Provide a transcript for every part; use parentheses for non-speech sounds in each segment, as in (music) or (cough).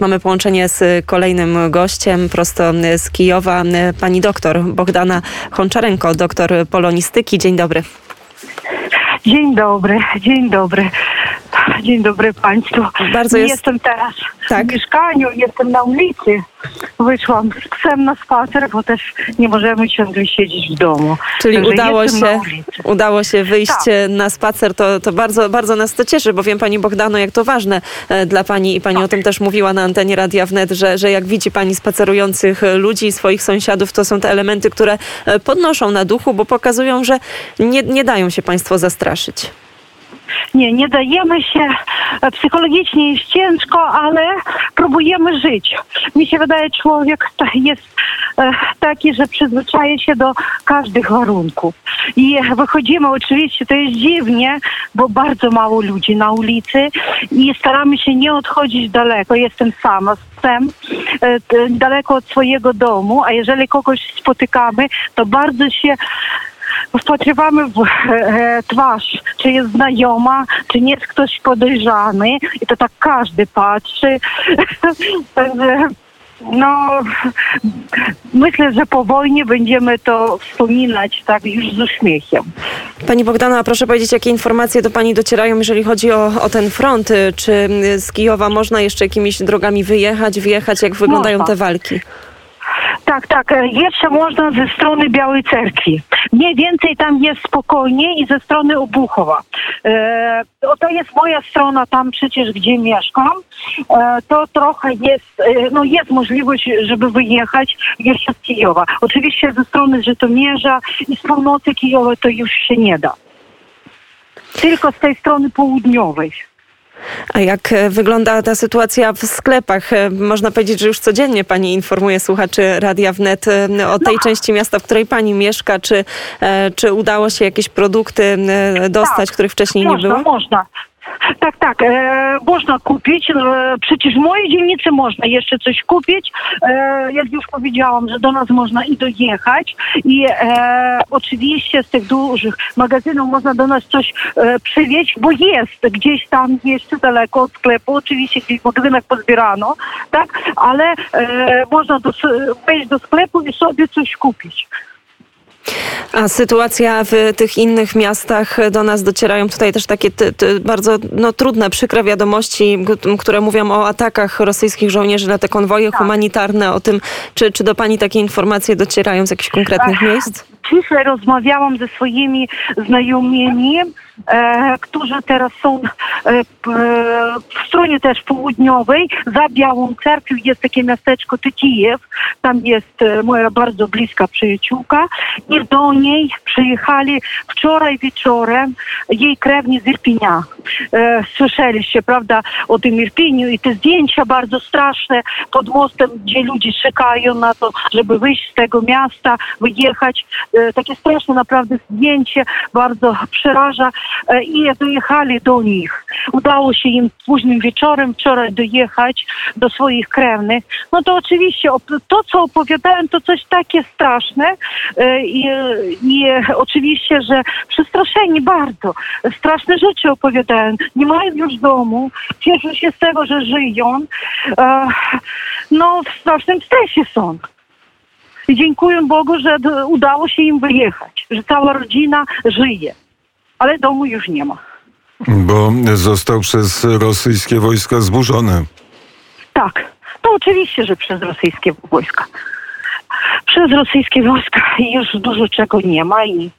Mamy połączenie z kolejnym gościem prosto z Kijowa, pani doktor Bogdana Honczarenko, doktor polonistyki. Dzień dobry. Dzień dobry, dzień dobry. (laughs) Dzień dobry Państwu. Bardzo jest- Jestem teraz Tak. w mieszkaniu, jestem na ulicy. Wyszłam z psem na spacer, bo też nie możemy ciągle siedzieć w domu. Czyli Także udało się, udało się wyjść Tak. e, na spacer, to, to bardzo, bardzo nas to cieszy, bo wiem Pani Bogdano, jak to ważne e, dla Pani i Pani Tak. o tym też mówiła na antenie Radia Wnet, że, że jak widzi Pani spacerujących e, ludzi i swoich sąsiadów, to są te elementy, które podnoszą na duchu, bo pokazują, że nie, nie dają się Państwo zastraszyć. Nie, nie dajemy się. Psychologicznie jest ciężko, ale próbujemy żyć. Mi się wydaje, człowiek jest e, taki, że przyzwyczaja się do każdych warunków. I wychodzimy, oczywiście to jest dziwnie, bo bardzo mało ludzi na ulicy i staramy się nie odchodzić daleko. Jestem sama z psem, e, daleko od swojego domu, a jeżeli kogoś spotykamy, to bardzo się wpatrywamy w e, twarz, czy jest znajoma, czy nie jest ktoś podejrzany i to tak każdy patrzy. (laughs) Także no, myślę, że po wojnie będziemy to wspominać tak już z uśmiechem. Pani Bogdano, a proszę powiedzieć, jakie informacje do Pani docierają, jeżeli chodzi o, o ten front? Czy z Kijowa można jeszcze jakimiś drogami wyjechać, wjechać? Jak wyglądają Można. te walki? Tak, tak. e, Jeszcze można ze strony Białej Cerkwi. Mniej więcej tam jest spokojniej i ze strony Obuchowa. E, to jest moja strona tam przecież, gdzie mieszkam. E, to trochę jest, e, no jest możliwość, żeby wyjechać jeszcze z Kijowa. Oczywiście ze strony Żytomierza i z północy Kijowa to już się nie da. Tylko z tej strony południowej. A jak e, wygląda ta sytuacja w sklepach? E, Można powiedzieć, że już codziennie Pani informuje słuchaczy Radia Wnet e, o tej części miasta, w której Pani mieszka. Czy, czy udało się jakieś produkty dostać, Tak, których wcześniej można, nie było? Można. Tak, tak, e, można kupić. E, przecież w mojej dzielnicy można jeszcze coś kupić. E, jak już powiedziałam, że do nas można i dojechać. I e, oczywiście z tych dużych magazynów można do nas coś e, przywieźć, bo jest gdzieś tam jeszcze daleko od sklepu. Oczywiście gdzieś w magazynach pozbierano, tak? Ale e, można do, wejść do sklepu i sobie coś kupić. A sytuacja w tych innych miastach do nas docierają tutaj też takie ty, ty, bardzo no, trudne, przykre wiadomości, które mówią o atakach rosyjskich żołnierzy na te konwoje Tak. humanitarne, o tym, czy, czy do Pani takie informacje docierają z jakichś konkretnych Ach, miejsc? Dzisiaj rozmawiałam ze swoimi znajomymi, którzy teraz są e, e, w stronie też południowej. Za Białą Cerkwią jest takie miasteczko Tykijew. Tam jest e, moja bardzo bliska przyjaciółka i do niej przyjechali wczoraj wieczorem jej krewni z Irpinia. E, słyszeliście, prawda, o tym Irpiniu i te zdjęcia bardzo straszne pod mostem, gdzie ludzie czekają na to, żeby wyjść z tego miasta, wyjechać. E, takie straszne naprawdę zdjęcie, bardzo przeraża e, i dojechali do nich. Udało się im późnym wieczorem wczoraj dojechać do swoich krewnych. No to oczywiście to, co opowiadałem, to coś takie straszne e, i, i oczywiście, że przestraszeni bardzo. Straszne rzeczy opowiadają. Nie mają już domu, cieszą się z tego, że żyją. E, no w strasznym stresie są. I dziękuję Bogu, że udało się im wyjechać, że cała rodzina żyje. Ale domu już nie ma. Bo został przez rosyjskie wojska zburzony. Tak, to oczywiście, że przez rosyjskie wojska. Przez rosyjskie wojska już dużo czego nie ma, i,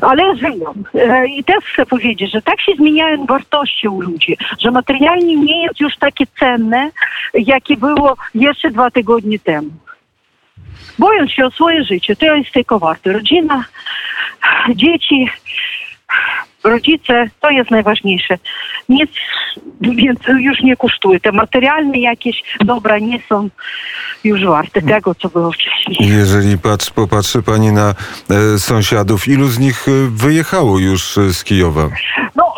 ale żyją. E, I też chcę powiedzieć, że tak się zmieniają wartości u ludzi, że materialnie nie jest już takie cenne, jakie było jeszcze dwa tygodnie temu. Boją się o swoje życie, to jest tylko warte. Rodzina, dzieci, rodzice, to jest najważniejsze. Nic więc już nie kosztuje. Te materialne jakieś dobra nie są już warte tego, co było wcześniej. Jeżeli patrz, popatrzy pani na e, sąsiadów, ilu z nich e, wyjechało już e, z Kijowa? No,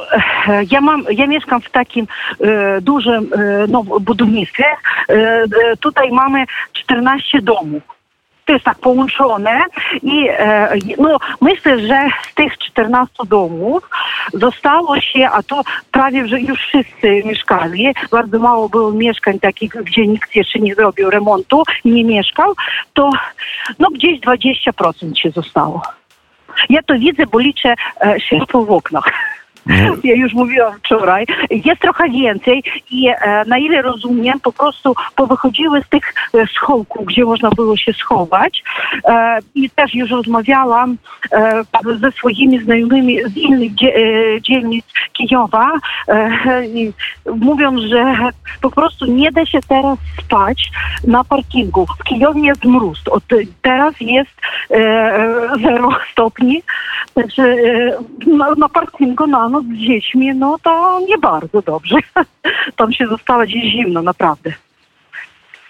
e, ja mam, ja mieszkam w takim e, dużym e, no, budownictwie. Tutaj mamy 14 domów. To jest tak połączone i e, no, myślę, że z tych 14 domów zostało się, a to prawie, że już wszyscy mieszkali, bardzo mało było mieszkań takich, gdzie nikt jeszcze nie zrobił remontu i nie mieszkał, to no gdzieś 20% się zostało. Ja to widzę, bo liczę e, w oknach. Ja już mówiłam wczoraj. Jest trochę więcej i e, na ile rozumiem, po prostu powychodziły z tych e, schołków, gdzie można było się schować. E, I też już rozmawiałam ze swoimi znajomymi z innych dzie, dzielnic Kijowa. Mówią, że po prostu nie da się teraz spać na parkingu. W Kijowie jest mróz. Od teraz jest 0 stopni. Także na, parkingu na noc z dziećmi, no to nie bardzo dobrze. (laughs) Tam się zostało dziś zimno, naprawdę.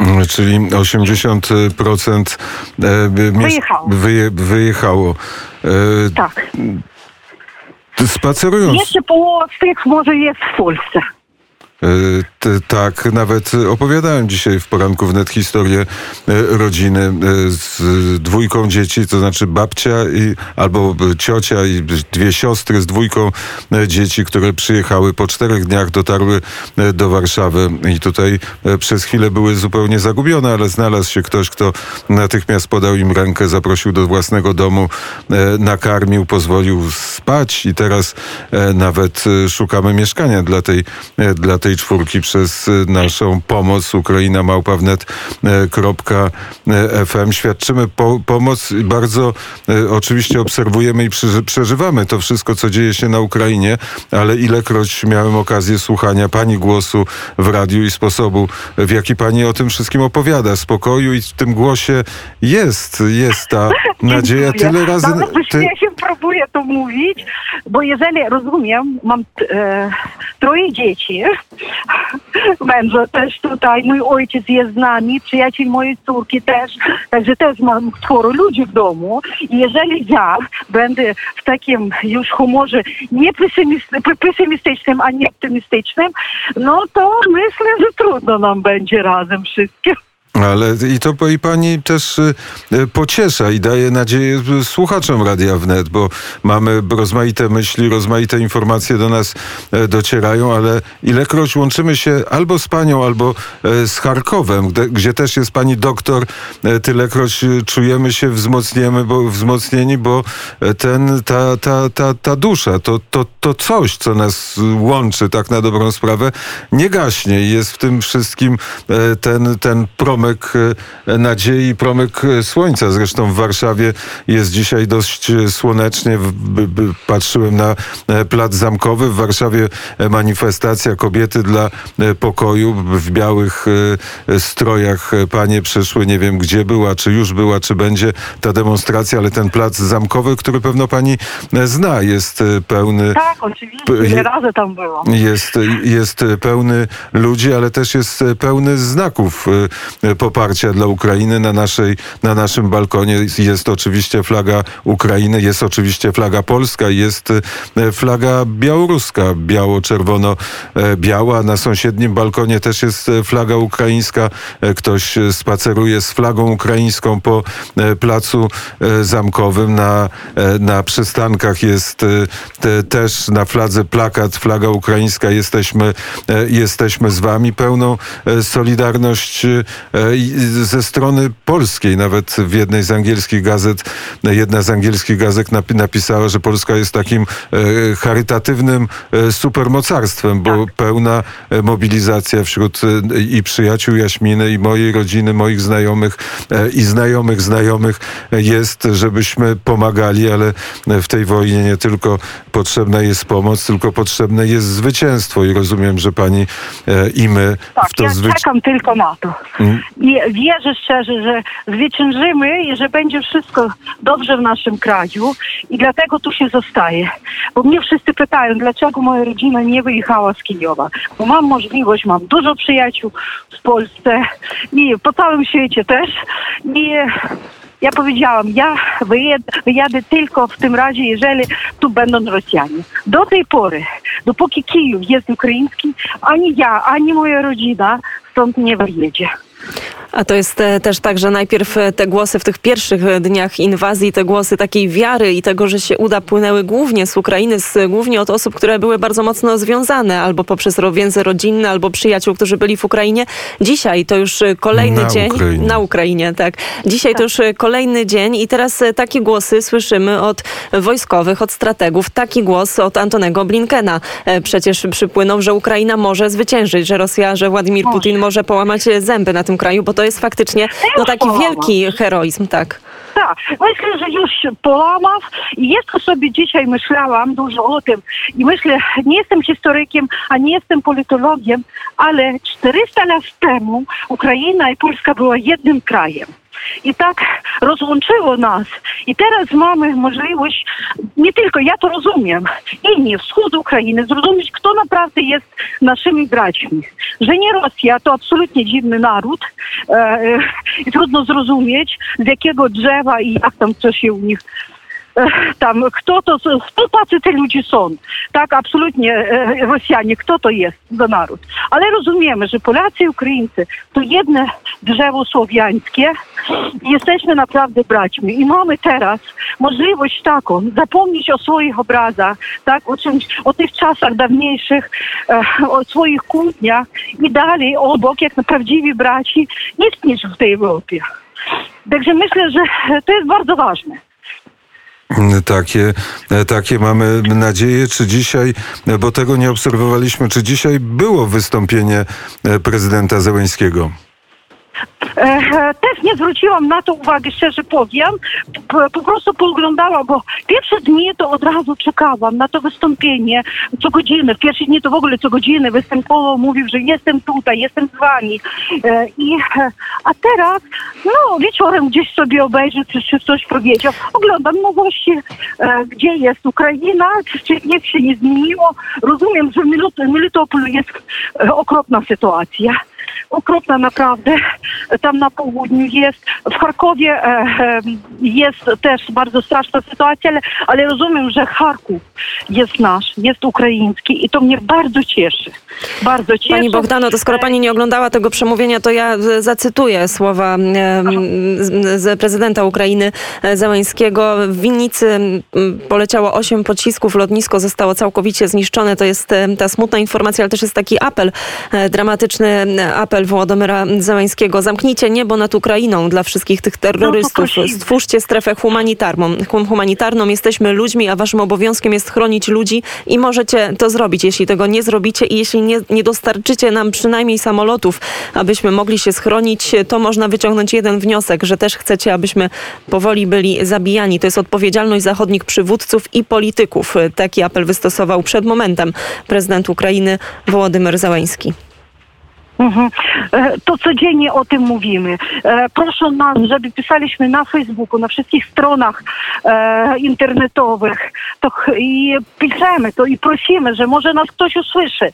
Mm, Czyli 80% e, Wyjechało. Wyje, wyjechało. E, Tak. Spacerując. Jeszcze połowa z tych może jest w Polsce. E, Tak, nawet opowiadałem dzisiaj w poranku wnet historię e, rodziny e, z dwójką dzieci, to znaczy babcia i, albo ciocia i dwie siostry z dwójką dzieci, które przyjechały po czterech dniach, dotarły do Warszawy. I tutaj przez chwilę były zupełnie zagubione, ale znalazł się ktoś, kto natychmiast podał im rękę, zaprosił do własnego domu, nakarmił, pozwolił spać i teraz nawet szukamy mieszkania dla tej, dla tej czwórki przez e, naszą pomoc Ukraina FM. Świadczymy po, pomoc bardzo oczywiście obserwujemy i przeży- przeżywamy to wszystko, co dzieje się na Ukrainie, ale ilekroć miałem okazję słuchania pani głosu w radiu i sposobu, w jaki pani o tym wszystkim opowiada, spokoju i w tym głosie jest, jest ta (laughs) nadzieja. Tyle razy... Ty- uśmiechem próbuję to mówić, bo jeżeli rozumiem, mam e, troje dzieci, (laughs) męża też tutaj, mój ojciec jest z nami, przyjaciel mojej córki też, także też mam sporo ludzi w domu. I jeżeli ja będę w takim już humorze nie pesymist- pesymistycznym, a nie optymistycznym, no to myślę, że trudno nam będzie razem wszystkim. Ale i to i pani też y, y, pociesza i daje nadzieję y, słuchaczom Radia Wnet, bo mamy rozmaite myśli, rozmaite informacje do nas e, docierają, ale ilekroć łączymy się albo z panią, albo e, z Charkowem, gdzie, też jest pani doktor, e, tylekroć czujemy się wzmocniemy, bo, wzmocnieni, bo ten, ta, ta, ta, ta dusza, to, to, to coś, co nas łączy tak na dobrą sprawę, nie gaśnie i jest w tym wszystkim ten, ten promyk e, nadziei, promyk e, słońca. Zresztą w Warszawie jest dzisiaj dość e, słonecznie. Patrzyłem na plac zamkowy. W Warszawie manifestacja kobiety dla pokoju w białych strojach. Panie przyszły, nie wiem gdzie była, czy już była, czy będzie ta demonstracja, ale ten plac zamkowy, który pewno pani zna, jest pełny Tak, oczywiście, je- razy tam byłam. jest, jest pełny ludzi, ale też jest pełny znaków poparcia dla Ukrainy. Na, naszej, na naszym balkonie jest oczywiście flaga Ukrainy, jest oczywiście flaga polska, jest e, flaga białoruska, biało-czerwono-biała. Na sąsiednim balkonie też jest e, flaga ukraińska. E, Ktoś e, spaceruje z flagą ukraińską po e, placu e, zamkowym. Na, e, na przystankach jest e, te, też na fladze plakat, flaga ukraińska. Jesteśmy, e, jesteśmy z wami. Pełną e, solidarność e, ze strony polskiej. Nawet w jednej z angielskich gazet, e, jedna z angielskich gazet napi- napisała, że Polska jest takim e, charytatywnym e, supermocarstwem, bo pełna e, mobilizacja wśród e, i przyjaciół Jaśminy, i mojej rodziny, moich znajomych, e, i znajomych znajomych e, jest, żebyśmy pomagali, ale e, w tej wojnie nie tylko potrzebna jest pomoc, tylko potrzebne jest zwycięstwo i rozumiem, że pani e, i my Tak, w to ja zwycięstwo. czekam tylko na to. I wierzę szczerze, że zwyciężymy i że będzie wszystko dobrze w naszym kraju i dlatego tu się zostaje. Bo mnie wszyscy pytają, dlaczego moja rodzina nie wyjechała z Kijowa. Bo mam możliwość, mam dużo przyjaciół w Polsce i po całym świecie też. I ja powiedziałam, ja wyjadę, wyjadę tylko w tym razie, jeżeli tu będą Rosjanie. Do tej pory, dopóki Kijów jest ukraiński, ani ja, ani moja rodzina stąd nie wyjedzie. A to jest e, też tak, że najpierw e, te głosy w tych pierwszych e, dniach inwazji, te głosy takiej wiary i tego, że się uda, płynęły głównie z Ukrainy, z, głównie od osób, które były bardzo mocno związane albo poprzez więzy rodzinne, albo przyjaciół, którzy byli w Ukrainie. Dzisiaj to już kolejny Na dzień. Ukrainie. Na Ukrainie, tak. Dzisiaj to już kolejny dzień i teraz takie głosy słyszymy od wojskowych, od strategów. Taki głos od Antonego Blinkena przecież przypłynął, że Ukraina może zwyciężyć, że Rosja, że Władimir. Putin może połamać zęby na tym kraju, bo to jest faktycznie no, taki wielki heroizm, tak. Tak, myślę, że już się połamał i jeszcze sobie dzisiaj myślałam dużo o tym i myślę, nie jestem historykiem, a nie jestem politologiem, ale 400 lat temu Ukraina i Polska była jednym krajem. I tak rozłączyło nas. I teraz mamy możliwość, nie tylko ja to rozumiem, inni wschód Ukrainy, zrozumieć, kto naprawdę jest naszymi braćmi. Że nie Rosja to absolutnie dziwny naród e, e, i trudno zrozumieć, z jakiego drzewa i jak tam co się u nich (laughs) kto tacy te ludzie są. Tak, absolutnie e, Rosjanie, kto to jest za naród. Ale rozumiemy, że Polacy i Ukraińcy to jedno drzewo słowiańskie jesteśmy naprawdę braćmi. I mamy teraz możliwość taką, zapomnieć o swoich obrazach, tak, o, czymś, o tych czasach dawniejszych, e, o swoich kłótniach i dalej obok, jak na prawdziwi braci, istnieć w tej Europie. Także myślę, że to jest bardzo ważne. Takie, takie mamy nadzieję, czy dzisiaj, bo tego nie obserwowaliśmy, czy dzisiaj było wystąpienie prezydenta Zełęńskiego? Też nie zwróciłam na to uwagi, szczerze powiem. Po, prostu pooglądałam, bo pierwsze dni to od razu czekałam na to wystąpienie co godzinę. W pierwsze dni to w ogóle co godzinę występował, mówił, że jestem tutaj, jestem z wami. E, i, e, a teraz, no wieczorem gdzieś sobie obejrzę, czy, coś powiedział. Oglądam nowości, e, gdzie jest Ukraina, czy, nic się nie zmieniło. Rozumiem, że w Melitopolu jest okropna sytuacja okropna naprawdę. Tam na południu jest. W Charkowie e, e, jest też bardzo straszna sytuacja, ale, rozumiem, że Charków jest nasz, jest ukraiński i to mnie bardzo cieszy. Bardzo cieszy. Pani Bogdano, to skoro pani nie oglądała tego przemówienia, to ja zacytuję słowa z, prezydenta Ukrainy e, Zełańskiego. W Winnicy poleciało osiem pocisków, lotnisko zostało całkowicie zniszczone. To jest ta smutna informacja, ale też jest taki apel, dramatyczny apel Wołodymyra Zełańskiego. Zamknijcie niebo nad Ukrainą dla wszystkich tych terrorystów. prosimy. Stwórzcie strefę humanitarną. Hum- humanitarną. Jesteśmy ludźmi, a waszym obowiązkiem jest chronić ludzi i możecie to zrobić. Jeśli tego nie zrobicie i jeśli nie, nie dostarczycie nam przynajmniej samolotów, abyśmy mogli się schronić, to można wyciągnąć jeden wniosek, że też chcecie, abyśmy powoli byli zabijani. To jest odpowiedzialność zachodnich przywódców i polityków. Taki apel wystosował przed momentem prezydent Ukrainy Wołodymyr Załański. Mhm. E, To codziennie o tym mówimy. E, Proszę nas, żeby pisaliśmy na Facebooku, na wszystkich stronach e, internetowych to, i piszemy to i prosimy, że może nas ktoś usłyszy,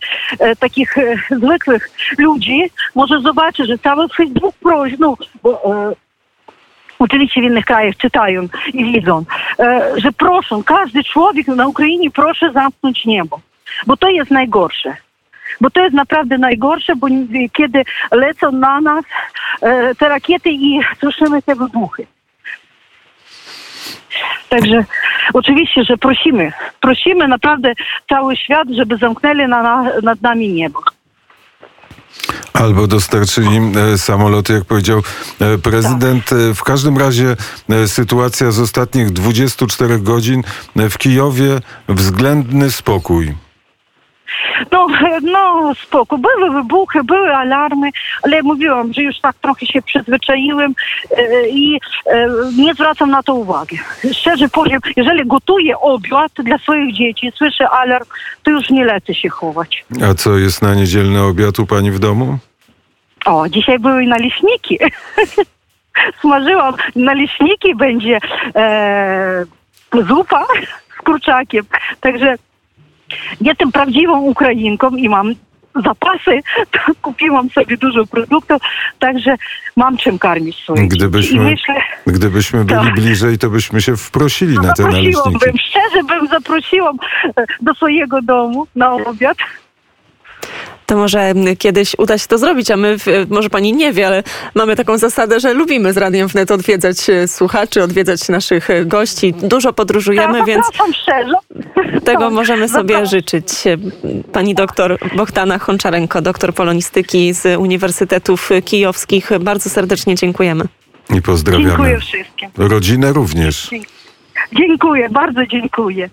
takich zwykłych ludzi, może zobaczy, że cały Facebook prosi, no, bo, Oczywiście w innych krajach czytają i widzą, że proszę, każdy człowiek na Ukrainie proszę zamknąć niebo, bo to jest najgorsze. Bo to jest naprawdę najgorsze, bo kiedy lecą na nas e, te rakiety i słyszymy te wybuchy. Także oczywiście, że prosimy, prosimy naprawdę cały świat, żeby zamknęli na, na, nad nami niebo. Albo dostarczyli e, samoloty, jak powiedział e, prezydent. E, W każdym razie sytuacja z ostatnich 24 godzin w Kijowie względny spokój. No, no spoko. Były wybuchy, były alarmy, ale mówiłam, że już tak trochę się przyzwyczaiłem e, i e, nie zwracam na to uwagi. Szczerze powiem, jeżeli gotuję obiad dla swoich dzieci, słyszę alarm, to już nie lecę się chować. A co jest na niedzielny obiad u pani w domu? O, dzisiaj były naleśniki. (laughs) Smażyłam naleśniki, będzie e, zupa z kurczakiem. Także jestem prawdziwą Ukrainką i mam zapasy. (laughs) Kupiłam sobie dużo produktów, także mam czym karmić swoje Gdybyśmy, myślę, gdybyśmy byli Tak. bliżej, to byśmy się wprosili na te naleśniki. zaprosiłabym, szczerze bym zaprosiłam e, do swojego domu na obiad. To może kiedyś uda się to zrobić, a my, może pani nie wie, ale mamy taką zasadę, że lubimy z Radiem Wnet odwiedzać e, słuchaczy, odwiedzać naszych e, gości. Dużo podróżujemy, Ja więc tego Tak, (laughs) możemy sobie zapraszam. życzyć. Pani doktor Bohtana Honczarenko, doktor polonistyki z Uniwersytetów Kijowskich. Bardzo serdecznie dziękujemy. I pozdrawiamy. Dziękuję wszystkim. Rodzinę również. Dziękuję, bardzo dziękuję.